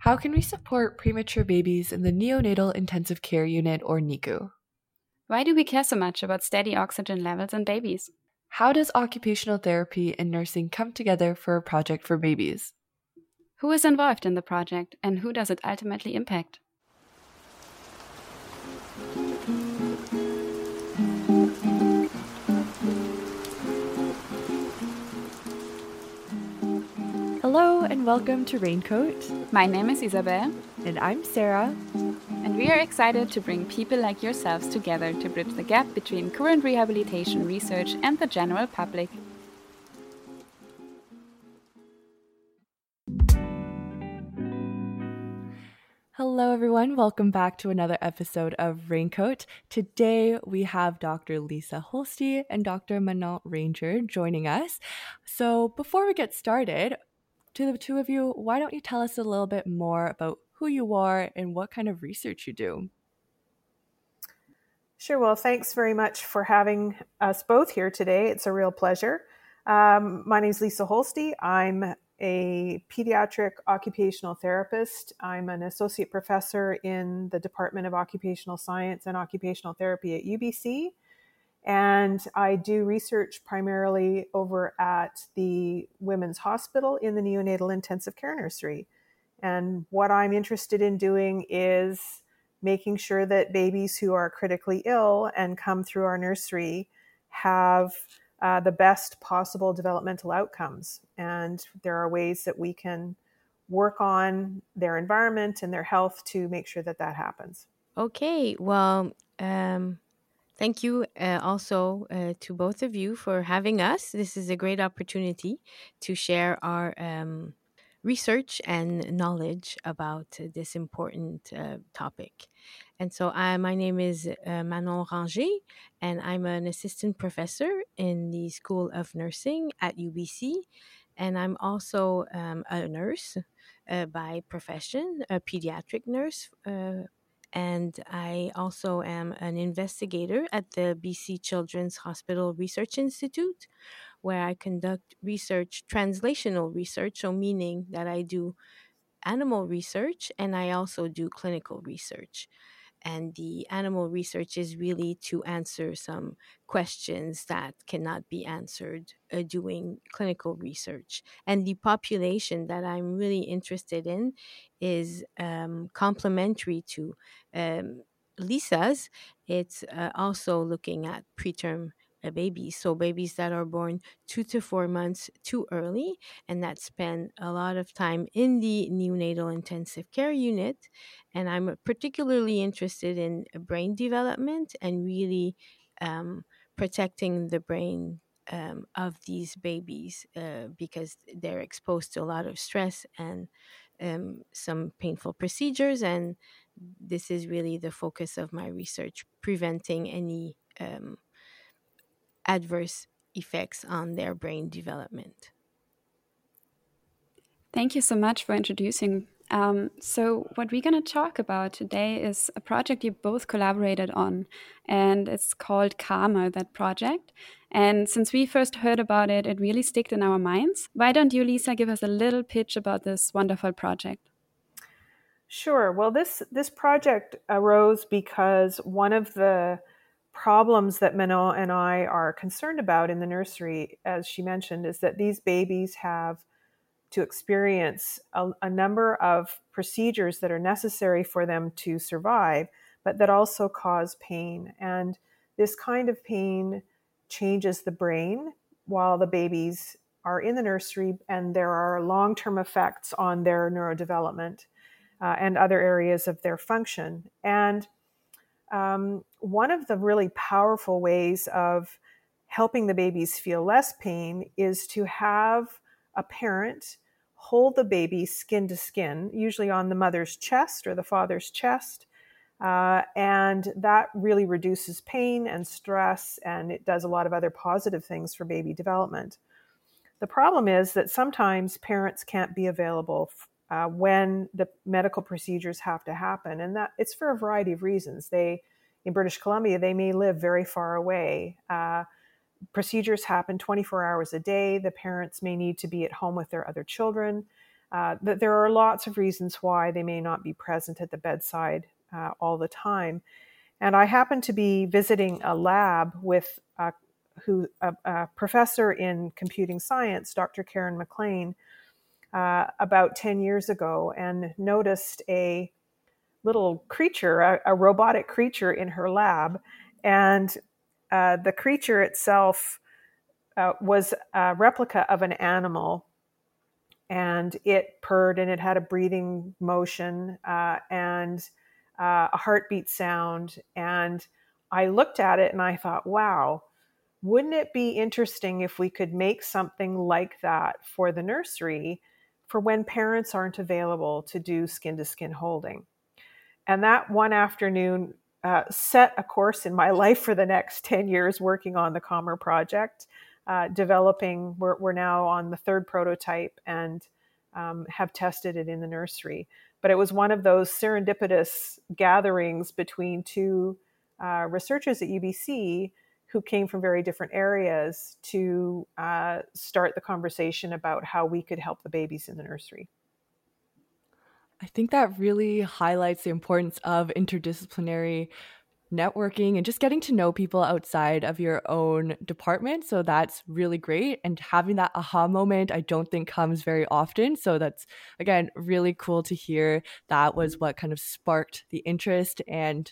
How can we support premature babies in the neonatal intensive care unit or NICU? Why do we care so much about steady oxygen levels in babies? How does occupational therapy and nursing come together for a project for babies? Who is involved in the project and who does it ultimately impact? Welcome to Raincoat. My name is Isabel. And I'm Sarah. And we are excited to bring people like yourselves together to bridge the gap between current rehabilitation research and the general public. Hello, everyone. Welcome back to another episode of Raincoat. Today we have Dr. Liisa Holsti and Dr. Manon Ranger joining us. So, before we get started, to the two of you, why don't you tell us a little bit more about who you are and what kind of research you do? Sure. Well, thanks very much for having us both here today. It's a real pleasure. Um, my name is Liisa Holsti. I'm a pediatric occupational therapist. I'm an associate professor in the Department of Occupational Science and Occupational Therapy at UBC. And I do research primarily over at the Women's Hospital in the neonatal intensive care nursery. And what I'm interested in doing is making sure that babies who are critically ill and come through our nursery have uh, the best possible developmental outcomes. And there are ways that we can work on their environment and their health to make sure that that happens. Okay, well, um, thank you uh, also uh, to both of you for having us. This is a great opportunity to share our um, research and knowledge about this important uh, topic. And so, I, my name is uh, Manon Ranger, and I'm an assistant professor in the School of Nursing at UBC. And I'm also um, a nurse uh, by profession, a pediatric nurse. And I also am an investigator at the BC Children's Hospital Research Institute, where I conduct research, translational research, so meaning that I do animal research and I also do clinical research and the animal research is really to answer some questions that cannot be answered uh, doing clinical research. And the population that i'm really interested in is um, complementary to um, liisa's. It's uh, also looking at preterm uh, baby. So, babies that are born two to four months too early and that spend a lot of time in the neonatal intensive care unit. And I'm particularly interested in brain development and really um, protecting the brain um, of these babies uh, because they're exposed to a lot of stress and um, some painful procedures. And this is really the focus of my research preventing any um, adverse effects on their brain development. Thank you so much for introducing. Um, so, what we're going to talk about today is a project you both collaborated on, and it's called Calmer, that project. And since we first heard about it, it really stuck in our minds. Why don't you, Liisa, give us a little pitch about this wonderful project? Sure. Well, this this project arose because one of the problems that Manon and I are concerned about in the nursery, as she mentioned, is that these babies have to experience a, a, number of procedures that are necessary for them to survive, but that also cause pain. And this kind of pain changes the brain while the babies are in the nursery, and there are long term effects on their neurodevelopment uh, and other areas of their function. And um, one of the really powerful ways of helping the babies feel less pain is to have a parent hold the baby skin to skin, usually on the mother's chest or the father's chest. Uh, and that really reduces pain and stress, and it does a lot of other positive things for baby development. The problem is that sometimes parents can't be available uh, when the medical procedures have to happen, and that it's for a variety of reasons. They, in British Columbia, they may live very far away. Uh, procedures happen 24 hours a day. The parents may need to be at home with their other children. Uh, there are lots of reasons why they may not be present at the bedside uh, all the time. And I happened to be visiting a lab with uh, who a, a, professor in computing science, Dr. Karon MacLean, uh, about 10 years ago, and noticed a little creature, a, a robotic creature in her lab. And uh, the creature itself uh, was a replica of an animal and it purred and it had a breathing motion uh, and uh, a heartbeat sound. And I looked at it and I thought, wow, wouldn't it be interesting if we could make something like that for the nursery for when parents aren't available to do skin to skin holding? And that one afternoon uh, set a course in my life for the next 10 years working on the Calmer project, uh, developing, we're, we're, now on the third prototype and um, have tested it in the nursery. But it was one of those serendipitous gatherings between two uh, researchers at UBC who came from very different areas to uh, start the conversation about how we could help the babies in the nursery. I think that really highlights the importance of interdisciplinary networking and just getting to know people outside of your own department. So that's really great. And having that aha moment, I don't think comes very often. So that's, again, really cool to hear. That was what kind of sparked the interest and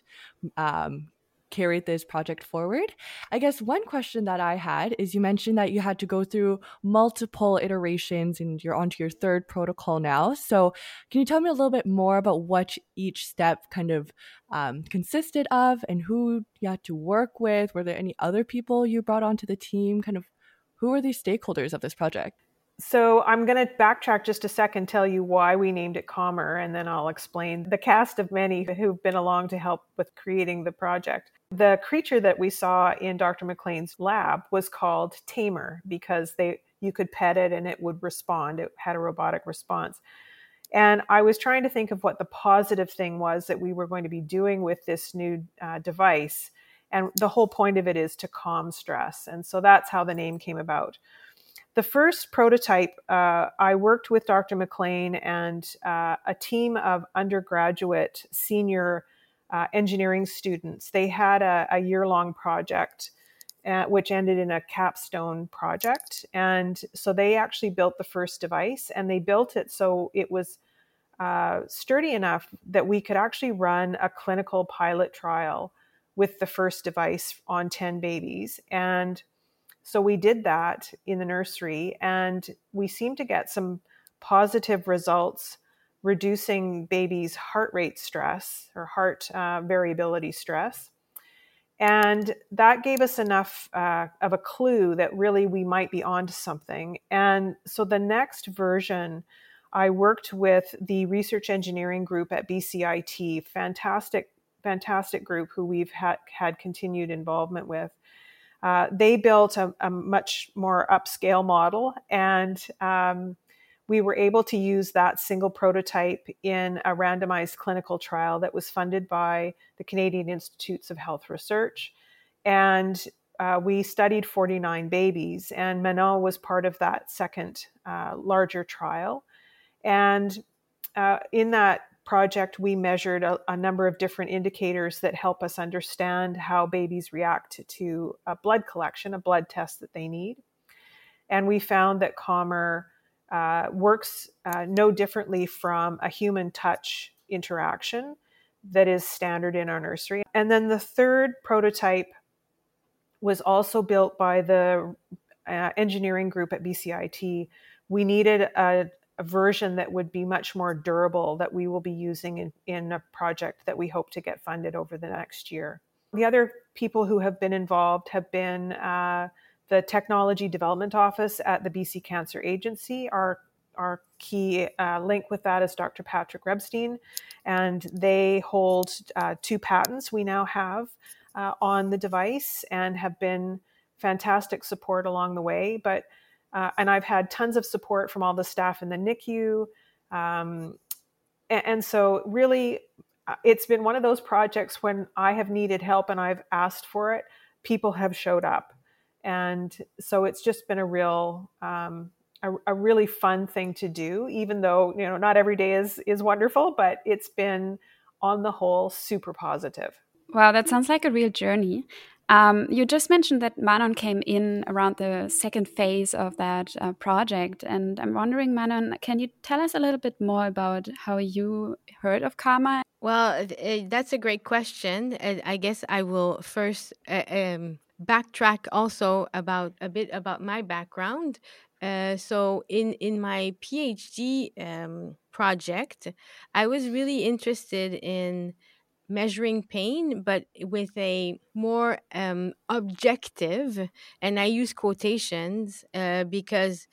um, carried this project forward. I guess one question that I had is you mentioned that you had to go through multiple iterations and you're onto your third protocol now. So, can you tell me a little bit more about what each step kind of um, consisted of and who you had to work with? Were there any other people you brought onto the team? Kind of who are these stakeholders of this project? So I'm going to backtrack just a second, tell you why we named it Calmer, and then I'll explain the cast of many who've been along to help with creating the project. The creature that we saw in Dr. MacLean's lab was called Tamer because they you could pet it and it would respond. It had a robotic response. And I was trying to think of what the positive thing was that we were going to be doing with this new uh, device. And the whole point of it is to calm stress. And so that's how the name came about. The first prototype, uh, I worked with Dr. MacLean and uh, a team of undergraduate senior uh, engineering students. They had a, a year long project. Uh, which ended in a capstone project. And so they actually built the first device and they built it so it was uh, sturdy enough that we could actually run a clinical pilot trial with the first device on 10 babies. And so we did that in the nursery, and we seemed to get some positive results, reducing babies' heart rate stress or heart uh, variability stress. And that gave us enough uh, of a clue that really we might be onto something. And so the next version, I worked with the research engineering group at BCIT, fantastic, fantastic group who we've had, had continued involvement with. Uh, they built a, a, much more upscale model, and um, we were able to use that single prototype in a randomized clinical trial that was funded by the Canadian Institutes of Health Research. And uh, we studied 49 babies, and Manon was part of that second uh, larger trial. And uh, in that project, we measured a, a, number of different indicators that help us understand how babies react to a blood collection, a blood test that they need. And we found that Calmer uh, works uh, no differently from a human touch interaction that is standard in our nursery. And then the third prototype was also built by the uh, engineering group at BCIT. We needed a, a version that would be much more durable that we will be using in, in a project that we hope to get funded over the next year. The other people who have been involved have been uh, the Technology Development Office at the BC Cancer Agency. Our, our key uh, link with that is Dr. Patrick Rebstein, and they hold uh, two patents we now have uh, on the device and have been fantastic support along the way. But uh, and I've had tons of support from all the staff in the NICU. Um, and, and, so, really, uh, it's been one of those projects when I have needed help and I've asked for it, people have showed up. and so it's just been a real um, a, a, really fun thing to do even though you know not every day is is wonderful but it's been on the whole super positive wow that sounds like a real journey um, you just mentioned that Manon came in around the second phase of that uh, project, and I'm wondering, Manon, can you tell us a little bit more about how you heard of Calmer? Well, that's a great question. I guess I will first uh, um, backtrack also about a bit about my background. Uh, so in in my PhD um, project, I was really interested in measuring pain, but with a more um, objective, and I use quotations uh, because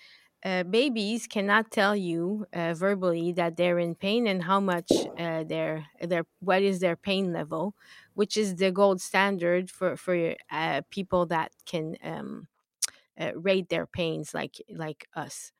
uh, babies cannot tell you uh, verbally that they're in pain and how much uh, their their what is their pain level, which is the gold standard for for uh, people that can um, uh, rate their pains like like us,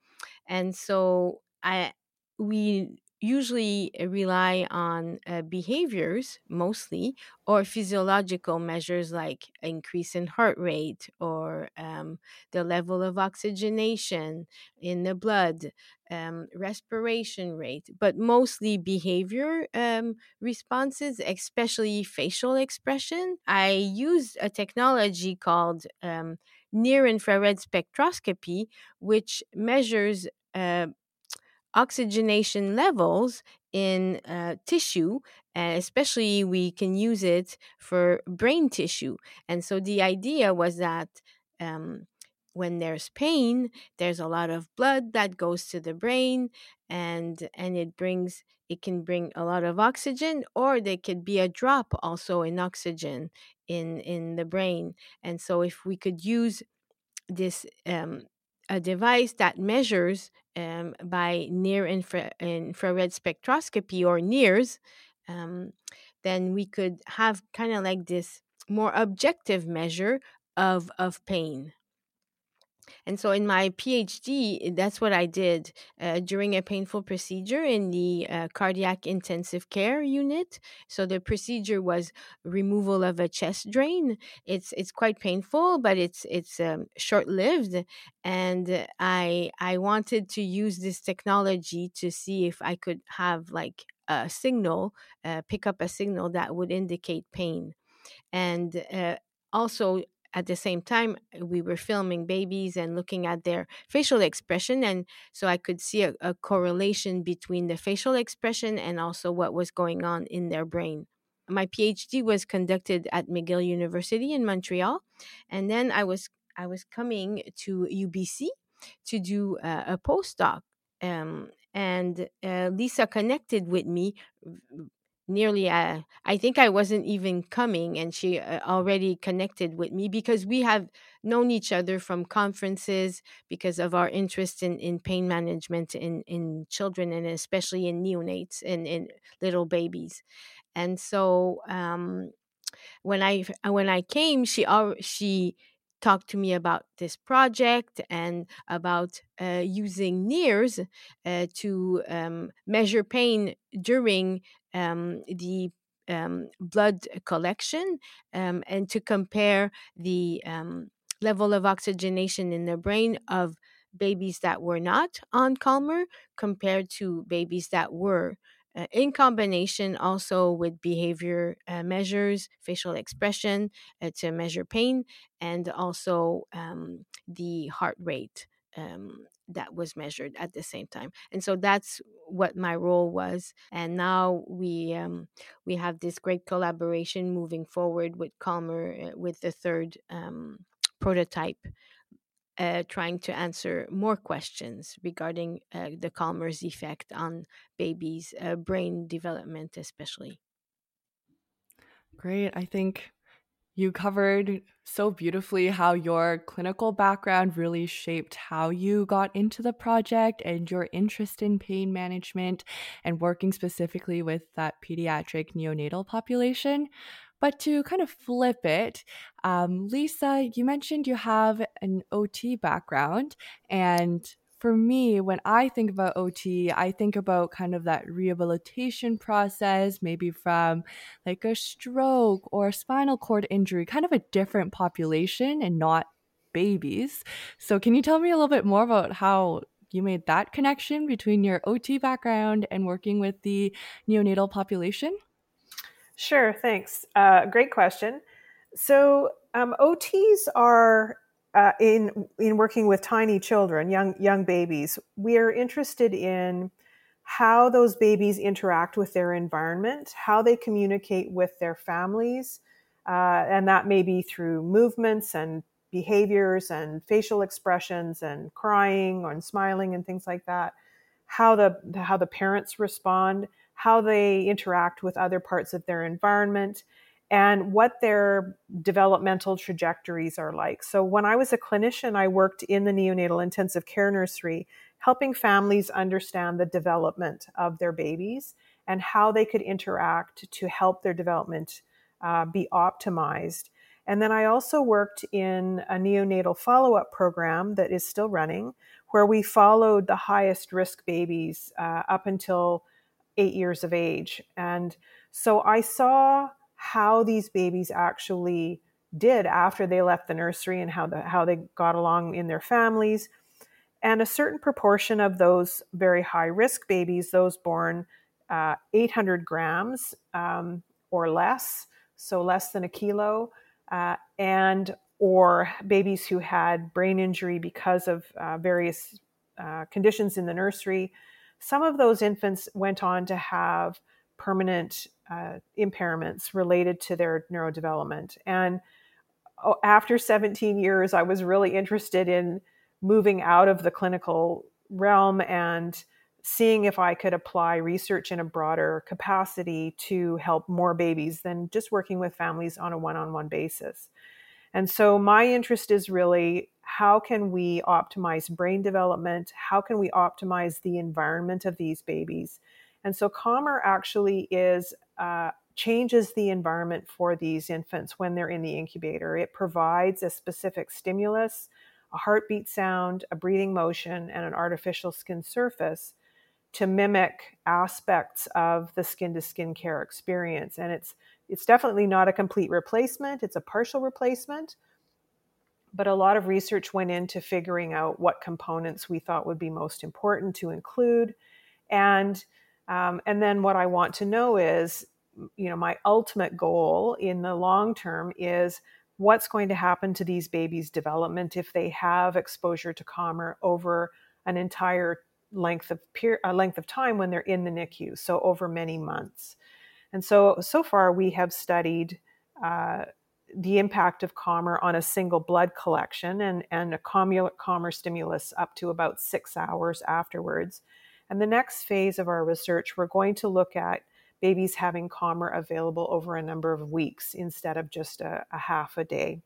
and so I we usually uh, rely on uh, behaviors mostly or physiological measures like increase in heart rate or um, the level of oxygenation in the blood um, respiration rate but mostly behavior um, responses especially facial expression. I used a technology called um, near infrared spectroscopy which measures uh, oxygenation levels in uh, tissue and especially we can use it for brain tissue. And so the idea was that um, when there's pain there's a lot of blood that goes to the brain and and it brings it can bring a lot of oxygen or there could be a drop also in oxygen in in the brain. And so if we could use this um, a device that measures um, by near infra- infrared spectroscopy or NIRS, um, then we could have kind of like this more objective measure of of pain. And so in my PhD, that's what I did uh, during a painful procedure in the uh, cardiac intensive care unit. So the procedure was removal of a chest drain. It's it's quite painful, but it's it's um, short lived. And I I wanted to use this technology to see if I could have like a signal, uh, pick up a signal that would indicate pain. And uh, also at the same time we were filming babies and looking at their facial expression and so i could see a, a, correlation between the facial expression and also what was going on in their brain. My phd was conducted at mcgill university in montreal and then i was i was coming to ubc to do uh, a postdoc um, and uh, liisa connected with me nearly uh, i think i wasn't even coming and she uh, already connected with me because we have known each other from conferences because of our interest in, in pain management in, in children and especially in neonates and in little babies. And so um, when i when i came she she talked to me about this project and about uh, using NIRS uh, to um, measure pain during the um, blood collection um, and to compare the um, level of oxygenation in the brain of babies that were not on Calmer compared to babies that were. Uh, in combination also with behavior uh, measures, facial expression uh, to measure pain, and also um, the heart rate um, that was measured at the same time. And so that's what my role was. And now we um, we have this great collaboration moving forward with calmer uh, with the third um, prototype uh, trying to answer more questions regarding uh, the calmer's effect on babies uh, brain development especially. Great. I think you covered so beautifully how your clinical background really shaped how you got into the project and your interest in pain management and working specifically with that pediatric neonatal population. But to kind of flip it, um, Liisa, you mentioned you have an OT background, and for me, when I think about OT, I think about kind of that rehabilitation process, maybe from like a stroke or a spinal cord injury, kind of a different population and not babies. So, can you tell me a little bit more about how you made that connection between your OT background and working with the neonatal population? Sure, thanks. Uh, great question. So, um, OTs are uh, in in working with tiny children, young young babies. We are interested in how those babies interact with their environment, how they communicate with their families, uh, and that may be through movements and behaviors and facial expressions and crying and smiling and things like that. How the how the parents respond, how they interact with other parts of their environment, and what their developmental trajectories are like. So when I was a clinician, I worked in the neonatal intensive care nursery helping families understand the development of their babies and how they could interact to help their development uh, be optimized. And then I also worked in a neonatal follow up program that is still running, where we followed the highest risk babies uh, up until eight years of age. And so I saw how these babies actually did after they left the nursery and how, the, how they got along in their families and a certain proportion of those very high risk babies, those born uh, 800 grams um, or less, so less than a kilo, uh, and or babies who had brain injury because of uh, various uh, conditions in the nursery. Some of those infants went on to have permanent uh, impairments related to their neurodevelopment. And oh, after 17 years, I was really interested in moving out of the clinical realm and seeing if I could apply research in a broader capacity to help more babies than just working with families on a one on one basis. And so my interest is really how can we optimize brain development? How can we optimize the environment of these babies? And so Calmer actually is uh, changes the environment for these infants when they're in the incubator. It provides a specific stimulus a heartbeat sound, a breathing motion, and an artificial skin surface to mimic aspects of the skin to skin care experience. And it's it's definitely not a complete replacement, it's a partial replacement. But a lot of research went into figuring out what components we thought would be most important to include. And um, and then what I want to know is, you know, my ultimate goal in the long term is what's going to happen to these babies' development if they have exposure to Calmer over an entire length of per- uh, length of time when they're in the NICU, so over many months. And so, so far we have studied uh, the impact of Calmer on a single blood collection and, and a Calmer stimulus up to about six hours afterwards. And the next phase of our research, we're going to look at babies having Calmer available over a number of weeks instead of just a, a half a day.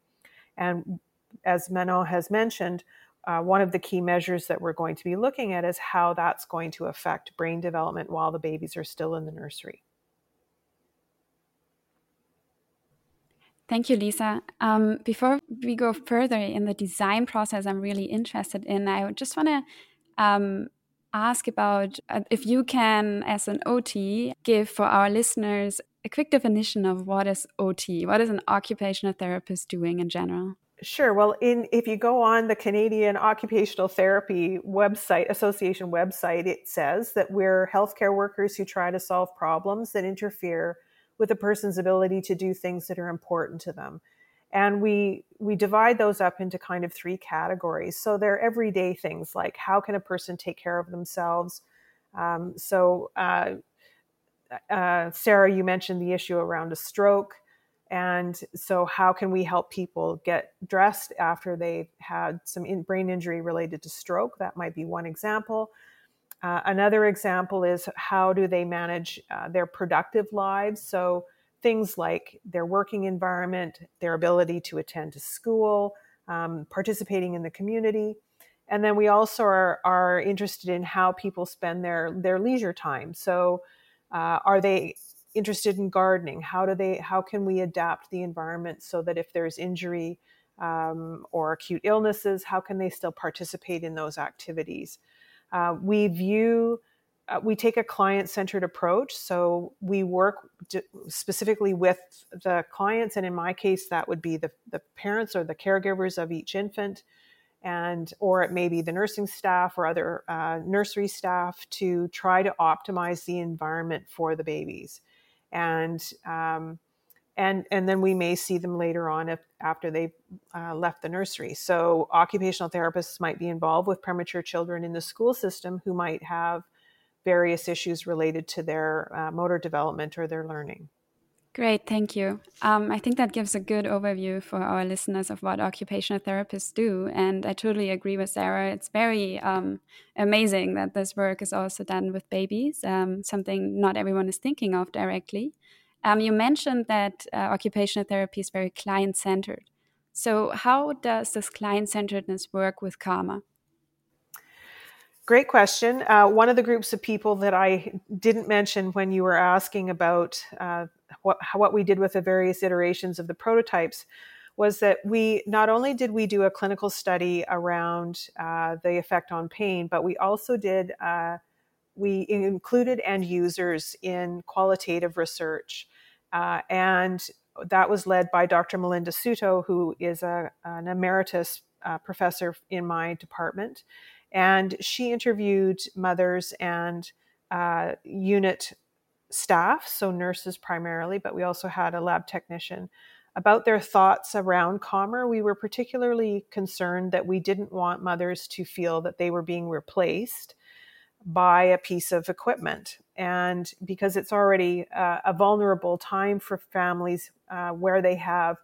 And as Manon has mentioned, uh, one of the key measures that we're going to be looking at is how that's going to affect brain development while the babies are still in the nursery. Thank you, Liisa. Um, before we go further in the design process, I'm really interested in. I just want to um, ask about uh, if you can, as an OT, give for our listeners a quick definition of what is OT. What is an occupational therapist doing in general? Sure. Well, in if you go on the Canadian Occupational Therapy website, association website, it says that we're healthcare workers who try to solve problems that interfere with a person's ability to do things that are important to them and we we divide those up into kind of three categories. So they're everyday things like how can a person take care of themselves? Um, so uh, uh, sarah you mentioned the issue around a stroke. And so how can we help people get dressed after they've had some in brain injury related to stroke? That might be one example. Uh, another example is how do they manage uh, their productive lives? So things like their working environment, their ability to attend to school, um, participating in the community. And then we also are, are interested in how people spend their, their leisure time. So, uh, are they interested in gardening? How do they? How can we adapt the environment so that if there's injury um, or acute illnesses, how can they still participate in those activities? Uh, we view uh, we take a client centered approach. So we work specifically with the clients, and in my case, that would be the, the parents or the caregivers of each infant, and or it may be the nursing staff or other uh, nursery staff to try to optimize the environment for the babies, and um, and and then we may see them later on if after they've uh, left the nursery. So occupational therapists might be involved with premature children in the school system who might have various issues related to their uh, motor development or their learning. Great, thank you. Um, I think that gives a good overview for our listeners of what occupational therapists do. And I totally agree with Sarah. It's very um, amazing that this work is also done with babies, um, something not everyone is thinking of directly. Um, you mentioned that uh, occupational therapy is very client centered. So, how does this client centeredness work with Calmer? Great question. Uh, one of the groups of people that I didn't mention when you were asking about uh, what, what we did with the various iterations of the prototypes was that we not only did we do a clinical study around uh, the effect on pain, but we also did uh, we included end users in qualitative research, uh, and that was led by Dr. Melinda Suto, who is a, an emeritus uh, professor in my department and she interviewed mothers and uh, unit staff, so nurses primarily, but we also had a lab technician, about their thoughts around Calmer. We were particularly concerned that we didn't want mothers to feel that they were being replaced by a piece of equipment. And because it's already uh, a vulnerable time for families uh, where they have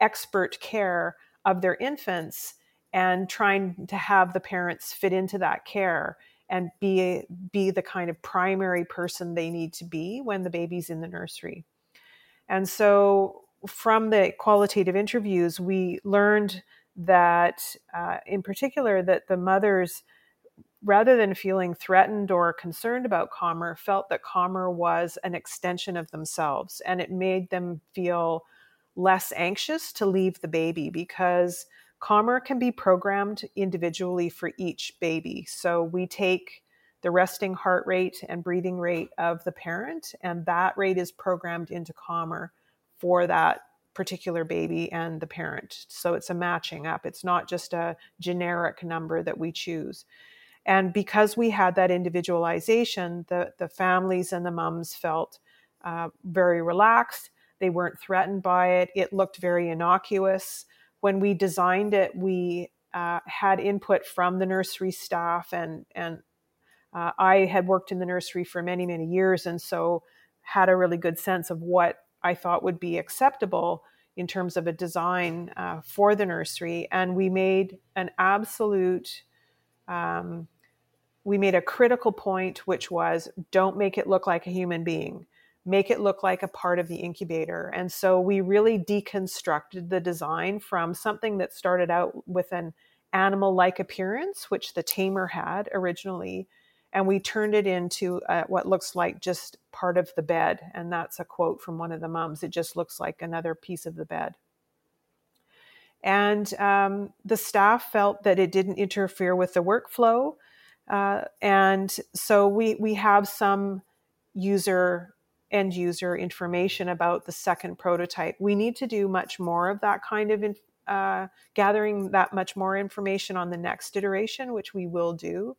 expert care of their infants, and trying to have the parents fit into that care and be be the kind of primary person they need to be when the baby's in the nursery. And so from the qualitative interviews, we learned that, uh, in particular, that the mothers, rather than feeling threatened or concerned about Calmer, felt that Calmer was an extension of themselves, and it made them feel less anxious to leave the baby because Calmer can be programmed individually for each baby. So we take the resting heart rate and breathing rate of the parent, and that rate is programmed into Calmer for that particular baby and the parent. So it's a matching up. It's not just a generic number that we choose. And because we had that individualization, the, the families and the mums felt uh, very relaxed. They weren't threatened by it. It looked very innocuous when we designed it, we uh, had input from the nursery staff, and and uh, I had worked in the nursery for many many years, and so had a really good sense of what I thought would be acceptable in terms of a design uh, for the nursery, and we made an absolute. Um, we made a critical point, which was don't make it look like a human being make it look like a part of the incubator. And so we really deconstructed the design from something that started out with an animal like appearance, which the tamer had originally, and we turned it into uh, what looks like just part of the bed. And that's a quote from one of the mums. It just looks like another piece of the bed. And um, the staff felt that it didn't interfere with the workflow. Uh, and so we, we have some user end user information about the second prototype. We need to do much more of that kind of uh, gathering that much more information on the next iteration, which we will do.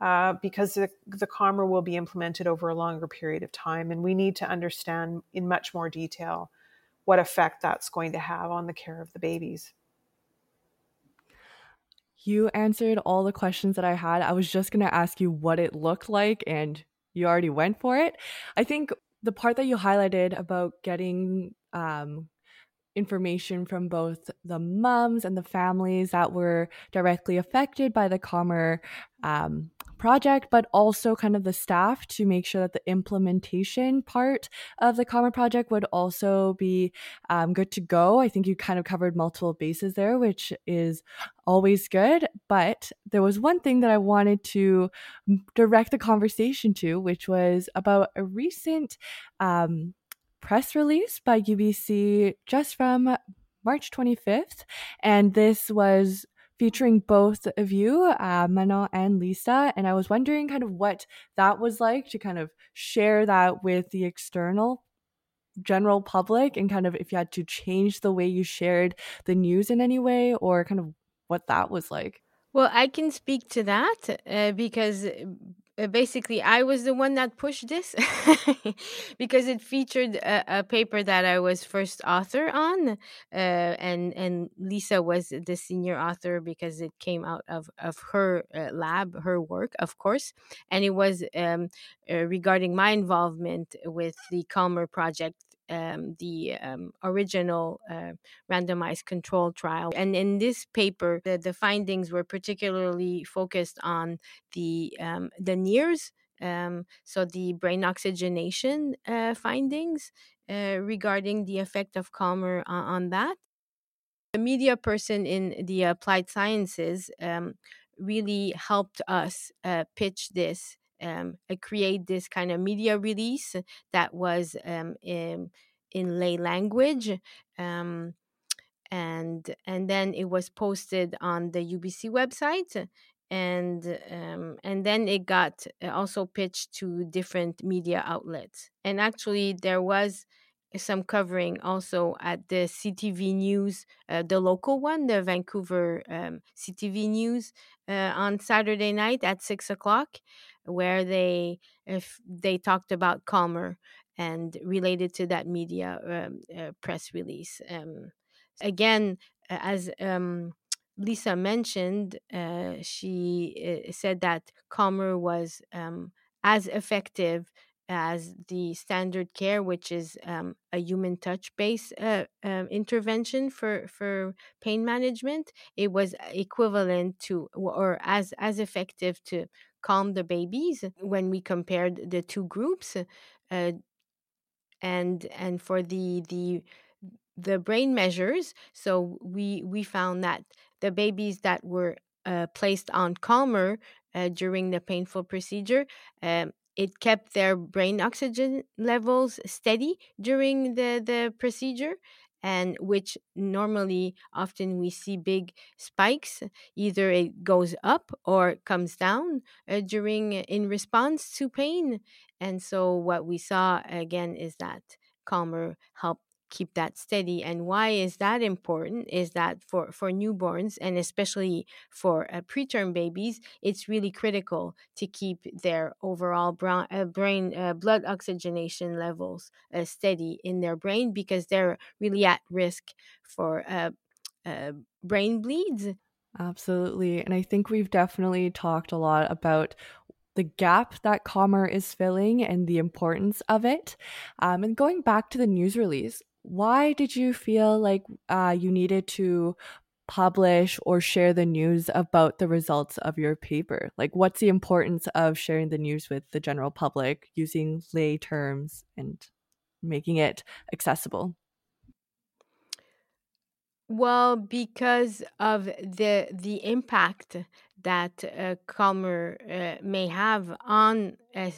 Uh, because the, the Calmer will be implemented over a longer period of time, and we need to understand in much more detail what effect that's going to have on the care of the babies. You answered all the questions that I had. I was just going to ask you what it looked like, and you already went for it. I think the part that you highlighted about getting um, information from both the moms and the families that were directly affected by the Calmer um, project, but also kind of the staff to make sure that the implementation part of the Calmer project would also be um, good to go. I think you kind of covered multiple bases there, which is always good. But there was one thing that I wanted to direct the conversation to, which was about a recent um, press release by UBC just from March 25th. And this was featuring both of you, uh, Manon and Liisa. And I was wondering kind of what that was like to kind of share that with the external general public and kind of if you had to change the way you shared the news in any way or kind of what that was like. Well, I can speak to that uh, because basically I was the one that pushed this because it featured a, a, paper that I was first author on, uh, and and Liisa was the senior author because it came out of of her uh, lab, her work, of course, and it was um, uh, regarding my involvement with the Calmer project um, the um, original uh, randomized control trial. And in this paper, the, the findings were particularly focused on the um, the NIRS, um, so the brain oxygenation uh, findings uh, regarding the effect of Calmer on, on, that. A media person in the applied sciences um, really helped us uh, pitch this um, create this kind of media release that was um, in, in lay language. Um, and and then it was posted on the UBC website and um, and then it got uh, also pitched to different media outlets and actually there was some covering also at the CTV News, uh, the local one, the Vancouver um, CTV News, uh, on Saturday night at six o'clock, where they if they talked about Calmer and related to that media um, uh, press release. Um, again, as um, Liisa mentioned, uh, she uh, said that Calmer was um, as effective as the standard care, which is um, a human touch based uh, um, intervention for, for pain management. It was equivalent to or as as effective to calm the babies when we compared the two groups. Uh, and and for the the the brain measures so we we found that the babies that were uh, placed on calmer uh, during the painful procedure um, it kept their brain oxygen levels steady during the, the procedure and which normally often we see big spikes either it goes up or comes down uh, during in response to pain. And so what we saw again is that calmer helped keep that steady and why is that important is that for for newborns and especially for uh, preterm babies it's really critical to keep their overall bra- uh, brain uh, blood oxygenation levels uh, steady in their brain because they're really at risk for uh, uh, brain bleeds absolutely and i think we've definitely talked a lot about the gap that Calmer is filling and the importance of it. Um, and going back to the news release, why did you feel like uh, you needed to publish or share the news about the results of your paper? Like, what's the importance of sharing the news with the general public using lay terms and making it accessible? Well, because of the the impact that uh, Calmer uh, may have on uh,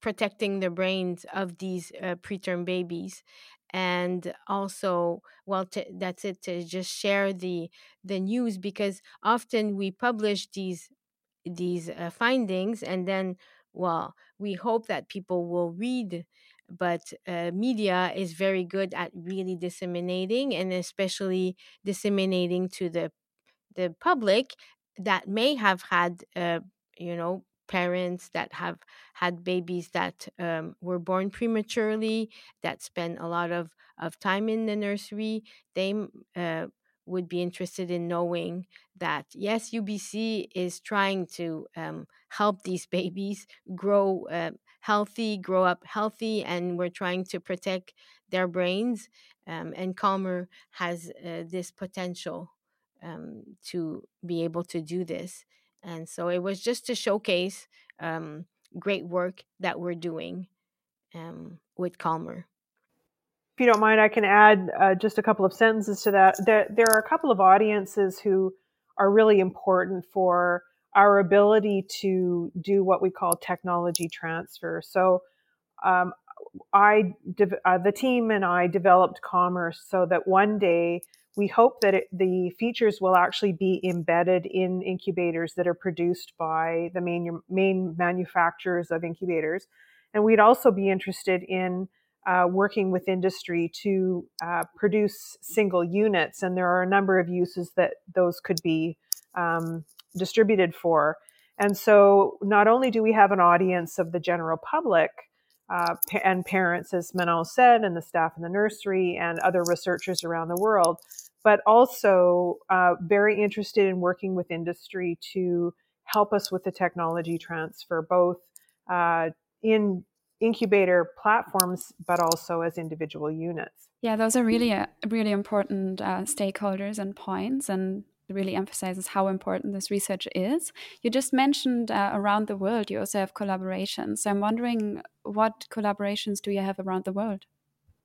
protecting the brains of these uh, preterm babies and also well to, that's it to just share the the news because often we publish these these uh, findings and then well we hope that people will read but uh, media is very good at really disseminating and especially disseminating to the the public that may have had uh, you know parents that have had babies that um, were born prematurely that spend a lot of, of time in the nursery they uh, would be interested in knowing that yes ubc is trying to um, help these babies grow uh, healthy grow up healthy and we're trying to protect their brains um, and calmer has uh, this potential um, to be able to do this. And so it was just to showcase um, great work that we're doing um, with Calmer. If you don't mind, I can add uh, just a couple of sentences to that. There, there are a couple of audiences who are really important for our ability to do what we call technology transfer. So, um, I, uh, the team and I developed commerce so that one day we hope that it, the features will actually be embedded in incubators that are produced by the main main manufacturers of incubators, and we'd also be interested in uh, working with industry to uh, produce single units. And there are a number of uses that those could be um, distributed for. And so, not only do we have an audience of the general public uh, and parents, as Manon said, and the staff in the nursery and other researchers around the world, but also uh, very interested in working with industry to help us with the technology transfer, both uh, in incubator platforms, but also as individual units. Yeah, those are really, uh, really important uh, stakeholders and points, and really emphasizes how important this research is. You just mentioned uh, around the world, you also have collaborations. So I'm wondering what collaborations do you have around the world?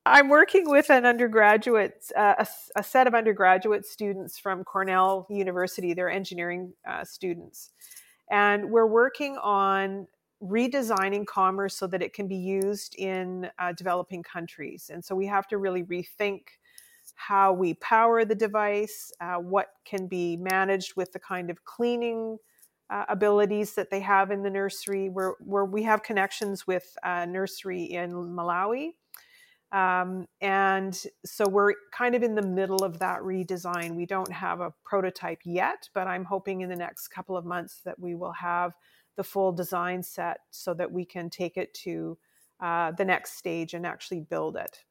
I'm working with an undergraduate, uh, a, a, set of undergraduate students from Cornell University. They're engineering uh, students. And we're working on redesigning Calmer so that it can be used in uh, developing countries. And so we have to really rethink how we power the device, uh, what can be managed with the kind of cleaning uh, abilities that they have in the nursery, where, where we have connections with a nursery in Malawi. Um, and so we're kind of in the middle of that redesign. We don't have a prototype yet, but I'm hoping in the next couple of months that we will have the full design set so that we can take it to uh, the next stage and actually build it.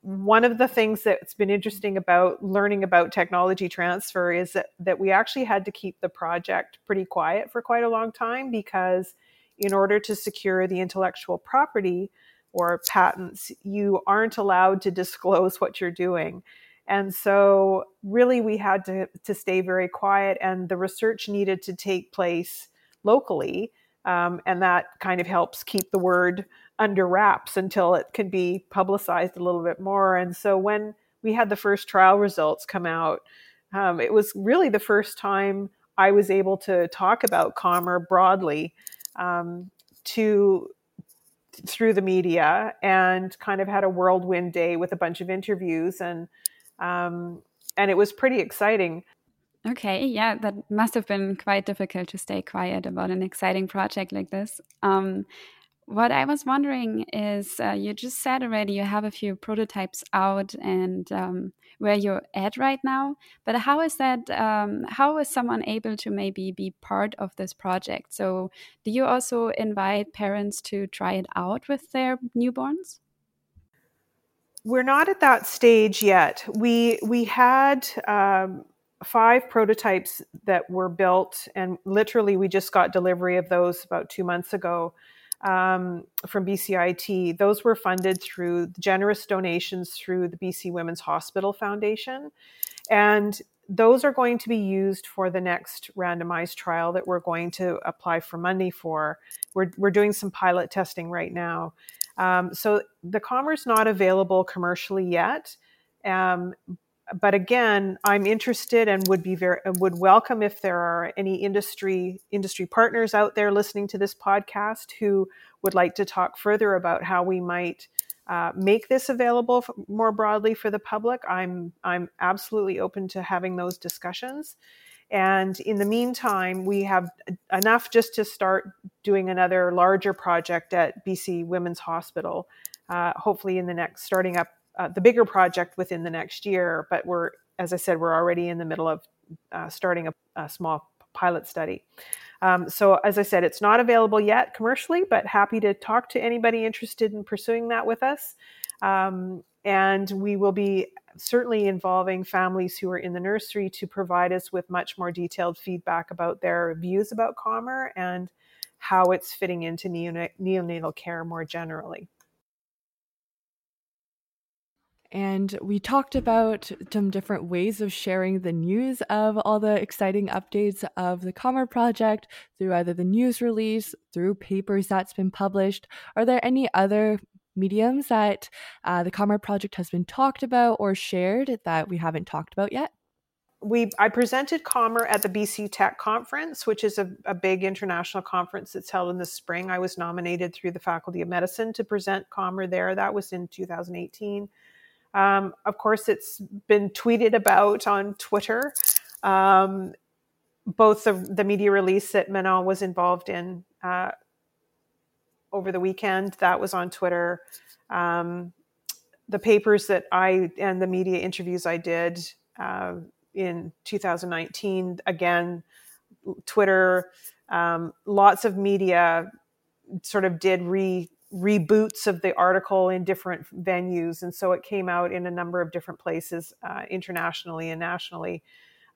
One of the things that's been interesting about learning about technology transfer is that, that we actually had to keep the project pretty quiet for quite a long time because, in order to secure the intellectual property or patents, you aren't allowed to disclose what you're doing. And so, really, we had to, to stay very quiet, and the research needed to take place locally. Um, and that kind of helps keep the word under wraps until it can be publicized a little bit more. And so when we had the first trial results come out, um, it was really the first time I was able to talk about Calmer broadly um, to through the media and kind of had a whirlwind day with a bunch of interviews and um, and it was pretty exciting. Okay, yeah, that must have been quite difficult to stay quiet about an exciting project like this. Um, what I was wondering is uh, you just said already you have a few prototypes out and um, where you're at right now, but how is that? Um, how is someone able to maybe be part of this project? So, do you also invite parents to try it out with their newborns? We're not at that stage yet. We we had um, five prototypes that were built, and literally we just got delivery of those about two months ago um, from BCIT. Those were funded through generous donations through the BC Women's Hospital Foundation. And those are going to be used for the next randomized trial that we're going to apply for money for. We're, we're doing some pilot testing right now. Um, so the Calmer's not available commercially yet, um, but again, I'm interested and would be very would welcome if there are any industry industry partners out there listening to this podcast who would like to talk further about how we might uh, make this available more broadly for the public. I'm I'm absolutely open to having those discussions. And in the meantime, we have enough just to start doing another larger project at BC Women's Hospital. Uh, hopefully, in the next starting up uh, the bigger project within the next year. But we're, as I said, we're already in the middle of uh, starting a, a, small pilot study. Um, so, as I said, it's not available yet commercially, but happy to talk to anybody interested in pursuing that with us. Um, and we will be certainly involving families who are in the nursery to provide us with much more detailed feedback about their views about Calmer and how it's fitting into neonatal care more generally. And we talked about some different ways of sharing the news of all the exciting updates of the Calmer project through either the news release, through papers that's been published. Are there any other mediums that uh, the Calmer project has been talked about or shared that we haven't talked about yet? we I presented Calmer at the BC Tech Conference, which is a, a, big international conference that's held in the spring. I was nominated through the Faculty of Medicine to present Calmer there. That was in 2018. Um, of course, it's been tweeted about on Twitter. Um, both the, the media release that Manon was involved in uh, over the weekend, that was on Twitter. Um, the papers that I and the media interviews I did uh, in 2019, again, Twitter, um, lots of media sort of did re reboots of the article in different venues, and so it came out in a number of different places uh, internationally and nationally.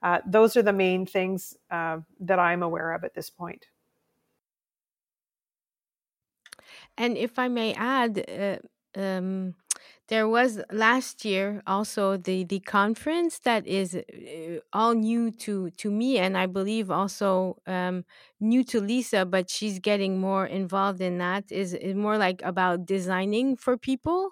Uh, those are the main things uh, that I'm aware of at this point. And if I may add, uh, um, there was last year also the the conference that is uh, all new to to me and i believe also um, new to liisa but she's getting more involved in that is, is more like about designing for people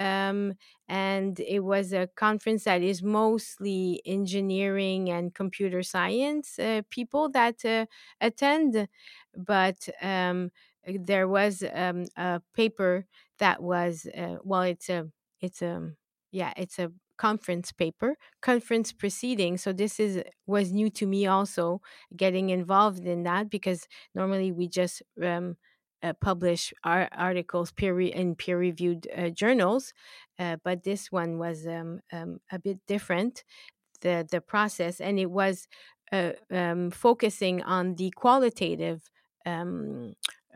um, and it was a conference that is mostly engineering and computer science uh, people that uh, attend but um, there was um, a paper that was uh, well it's a it's a yeah it's a conference paper conference proceeding so this is was new to me also getting involved in that because normally we just um, uh, publish our articles peer in peer reviewed uh, journals uh, but this one was um, um, a bit different the the process and it was uh, um, focusing on the qualitative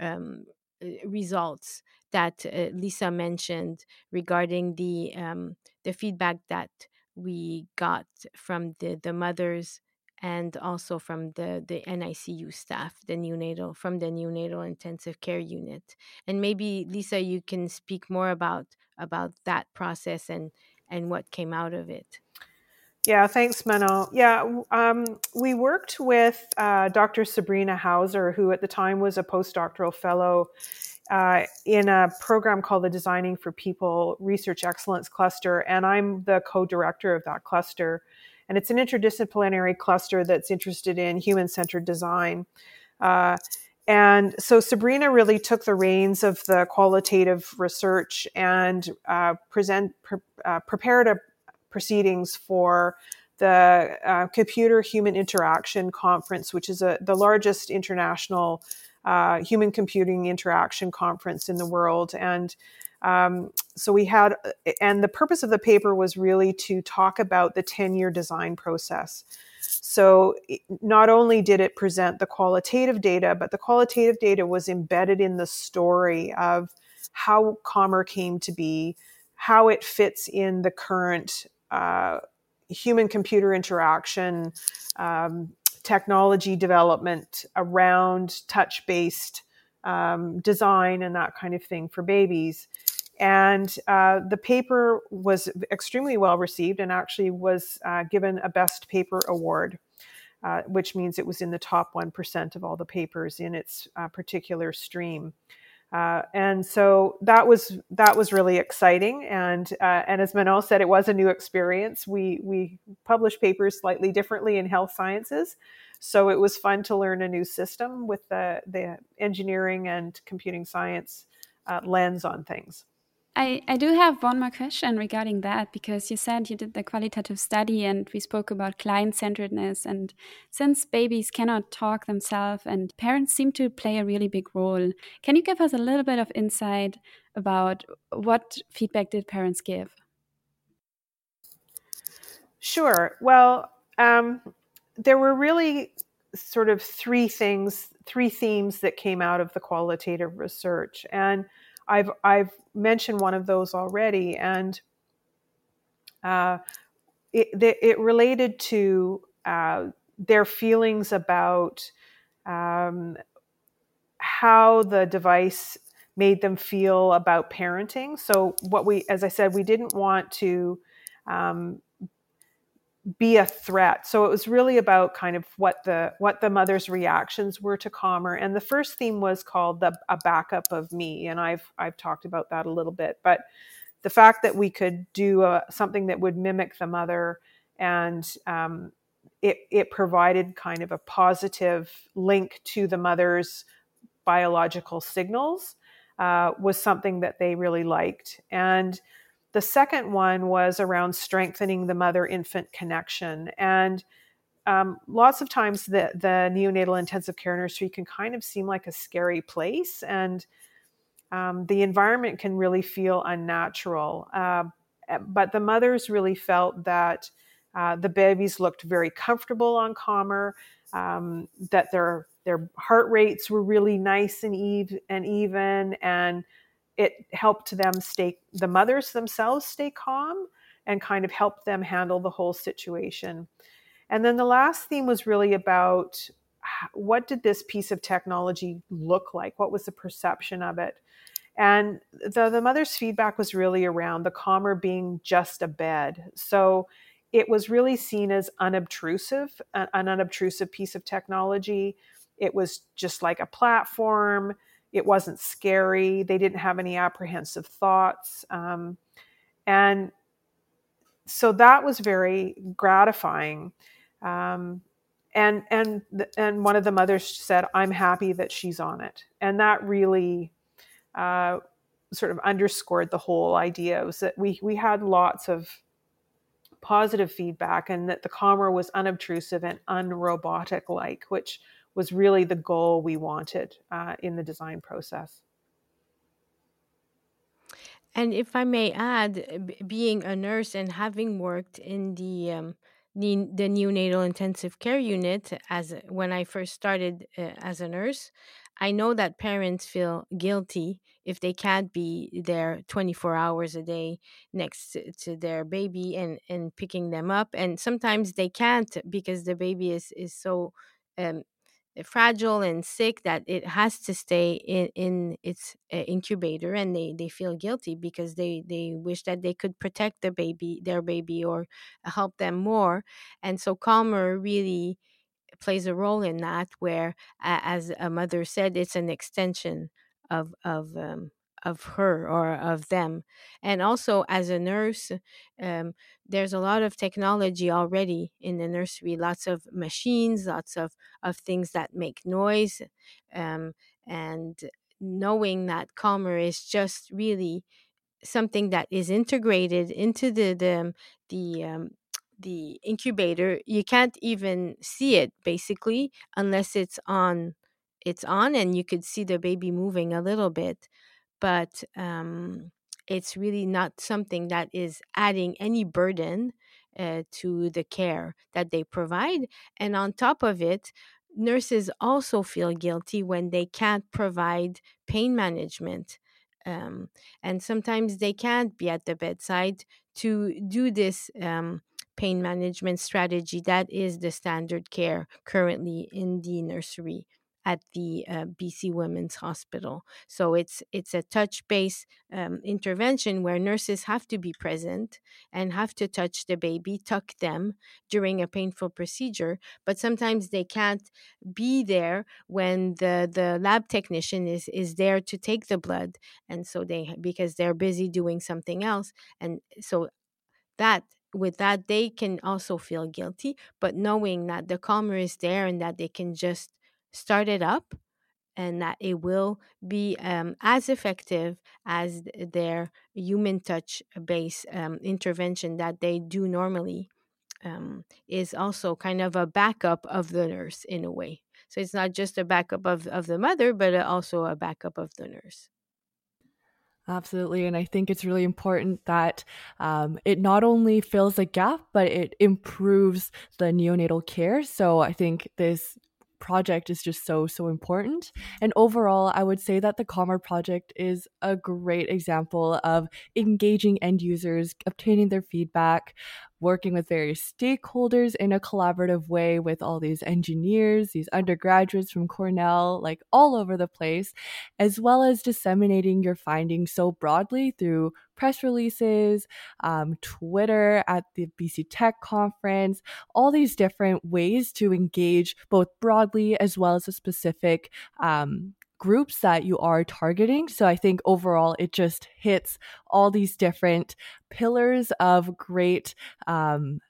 um, uh, results that uh, Liisa mentioned regarding the um, the feedback that we got from the the mothers and also from the the NICU staff, the neonatal from the neonatal intensive care unit. And maybe Liisa, you can speak more about about that process and and what came out of it. Yeah, thanks, Manon. Yeah, um, we worked with uh, Dr. Sabrina Hauser, who at the time was a postdoctoral fellow uh, in a program called the Designing for People Research Excellence Cluster, and I'm the co director of that cluster. And it's an interdisciplinary cluster that's interested in human centered design. Uh, and so Sabrina really took the reins of the qualitative research and uh, present pre- uh, prepared a proceedings for the uh, Computer Human Interaction Conference, which is a, the largest international uh, human computing interaction conference in the world. And um, so we had, and the purpose of the paper was really to talk about the 10 year design process. So not only did it present the qualitative data, but the qualitative data was embedded in the story of how Calmer came to be, how it fits in the current uh, human computer interaction, um, technology development around touch based um, design and that kind of thing for babies. And uh, the paper was extremely well received and actually was uh, given a Best Paper Award, uh, which means it was in the top 1% of all the papers in its uh, particular stream. Uh, and so that was that was really exciting, and uh, and as Manon said, it was a new experience. We we publish papers slightly differently in health sciences, so it was fun to learn a new system with the the engineering and computing science uh, lens on things. I, I do have one more question regarding that because you said you did the qualitative study and we spoke about client centeredness. And since babies cannot talk themselves and parents seem to play a really big role, can you give us a little bit of insight about what feedback did parents give? Sure. Well, um, there were really sort of three things, three themes that came out of the qualitative research. And I've I've mentioned one of those already, and uh, it it related to uh, their feelings about um, how the device made them feel about parenting. So what we, as I said, we didn't want to um, be a threat. So it was really about kind of what the what the mother's reactions were to Calmer. And the first theme was called the a backup of me, and I've I've talked about that a little bit. But the fact that we could do a, uh, something that would mimic the mother, and um, it it provided kind of a positive link to the mother's biological signals uh, was something that they really liked and the second one was around strengthening the mother infant connection. And um, lots of times the, the neonatal intensive care nursery can kind of seem like a scary place, and um, the environment can really feel unnatural. Uh, but the mothers really felt that uh, the babies looked very comfortable on Calmer, um, that their their heart rates were really nice and, eve- and even, and it helped them stay the mothers themselves stay calm and kind of helped them handle the whole situation. And then the last theme was really about what did this piece of technology look like? What was the perception of it? And the, the mother's feedback was really around the calmer being just a bed. So it was really seen as unobtrusive an unobtrusive piece of technology. It was just like a platform it wasn't scary. They didn't have any apprehensive thoughts. Um, and so that was very gratifying. Um, and and and one of the mothers said, "I'm happy that she's on it," and that really uh, sort of underscored the whole idea. Was that we we had lots of positive feedback, and that the Calmer was unobtrusive and unrobotic like, which was really the goal we wanted uh, in the design process. And if I may add, being a nurse and having worked in the um, the, the neonatal intensive care unit as when I first started uh, as a nurse, I know that parents feel guilty if they can't be there 24 hours a day next to, to their baby and and picking them up and sometimes they can't because the baby is is so um, fragile and sick that it has to stay in, in its uh, incubator and they, they feel guilty because they, they wish that they could protect the baby their baby or help them more. And so calmer really plays a role in that where uh, as a mother said it's an extension of of um, of her or of them. And also, as a nurse, um, there's a lot of technology already in the nursery, lots of machines, lots of, of things that make noise. Um, and knowing that Calmer is just really something that is integrated into the, the, the um, the incubator you can't even see it basically unless it's on it's on and you could see the baby moving a little bit but um, it's really not something that is adding any burden uh, to the care that they provide. And on top of it, nurses also feel guilty when they can't provide pain management. Um, and sometimes they can't be at the bedside to do this um, pain management strategy that is the standard care currently in the nursery at the uh, BC Women's Hospital. So it's it's a touch base um, intervention where nurses have to be present and have to touch the baby, tuck them during a painful procedure. But sometimes they can't be there when the the lab technician is is there to take the blood, and so they because they're busy doing something else, and so that with that they can also feel guilty but knowing that the calmer is there and that they can just start it up and that it will be um, as effective as their human touch based um, intervention that they do normally um, is also kind of a backup of the nurse in a way. So it's not just a backup of, of the mother, but also a backup of the nurse. Absolutely. And I think it's really important that um, it not only fills a gap, but it improves the neonatal care. So I think this project is just so so important. And overall i would say that the calmer project is a great example of engaging end users obtaining their feedback working with various stakeholders in a collaborative way with all these engineers, these undergraduates from Cornell, like all over the place, as well as disseminating your findings so broadly through press releases, um, Twitter at the BC Tech Conference, all these different ways to engage both broadly as well as a specific um, groups that you are targeting. So I think overall it just hits all these different pillars of great um,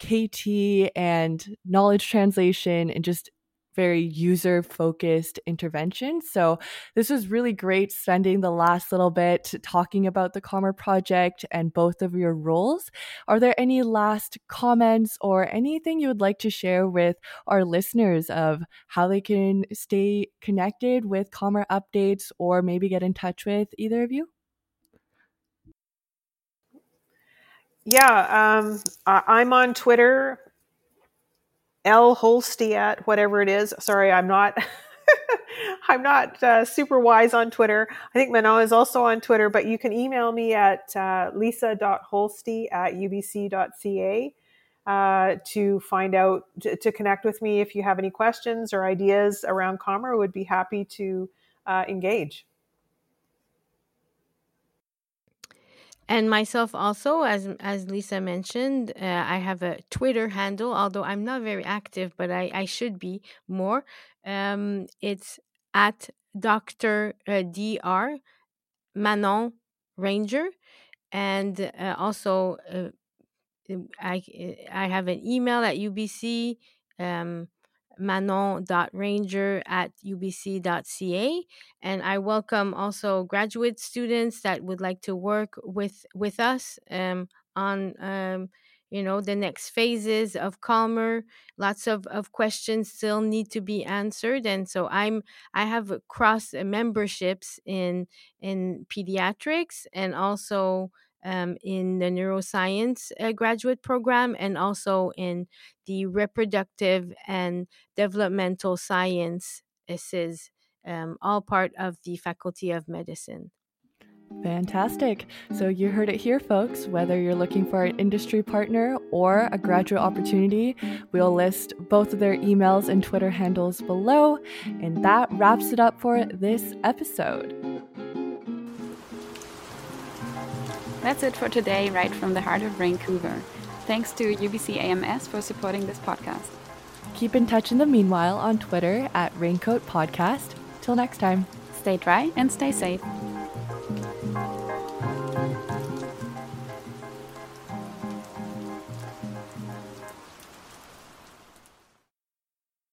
KT and knowledge translation and just very user focused intervention. So, this was really great spending the last little bit talking about the Calmer project and both of your roles. Are there any last comments or anything you would like to share with our listeners of how they can stay connected with Calmer updates or maybe get in touch with either of you? Yeah, um, I'm on Twitter L Holsti at whatever it is. Sorry, I'm not. I'm not uh, super wise on Twitter. I think Manon is also on Twitter, but you can email me at uh, liisa.holsti at ubc.ca uh, to find out, to, to, connect with me if you have any questions or ideas around Calmer. Would be happy to uh, engage. And myself also as as liisa mentioned uh, i have a twitter handle although i'm not very active but i i should be more. Um it's at dr uh, dr manon ranger. And uh, also uh, i i have an email at ubc um manon.ranger at ubc.ca. And I welcome also graduate students that would like to work with, with us um, on, um, you know, the next phases of Calmer. Lots of, of questions still need to be answered. And so I'm, I have cross memberships in, in pediatrics and also um, in the neuroscience uh, graduate program and also in the reproductive and developmental science. This is um, all part of the Faculty of Medicine. Fantastic. So, you heard it here, folks. Whether you're looking for an industry partner or a graduate opportunity, we'll list both of their emails and Twitter handles below. And that wraps it up for this episode. That's it for today, right from the heart of Vancouver. Thanks to UBC AMS for supporting this podcast. Keep in touch in the meanwhile on Twitter at Raincoat Podcast. Till next time. Stay dry and stay safe.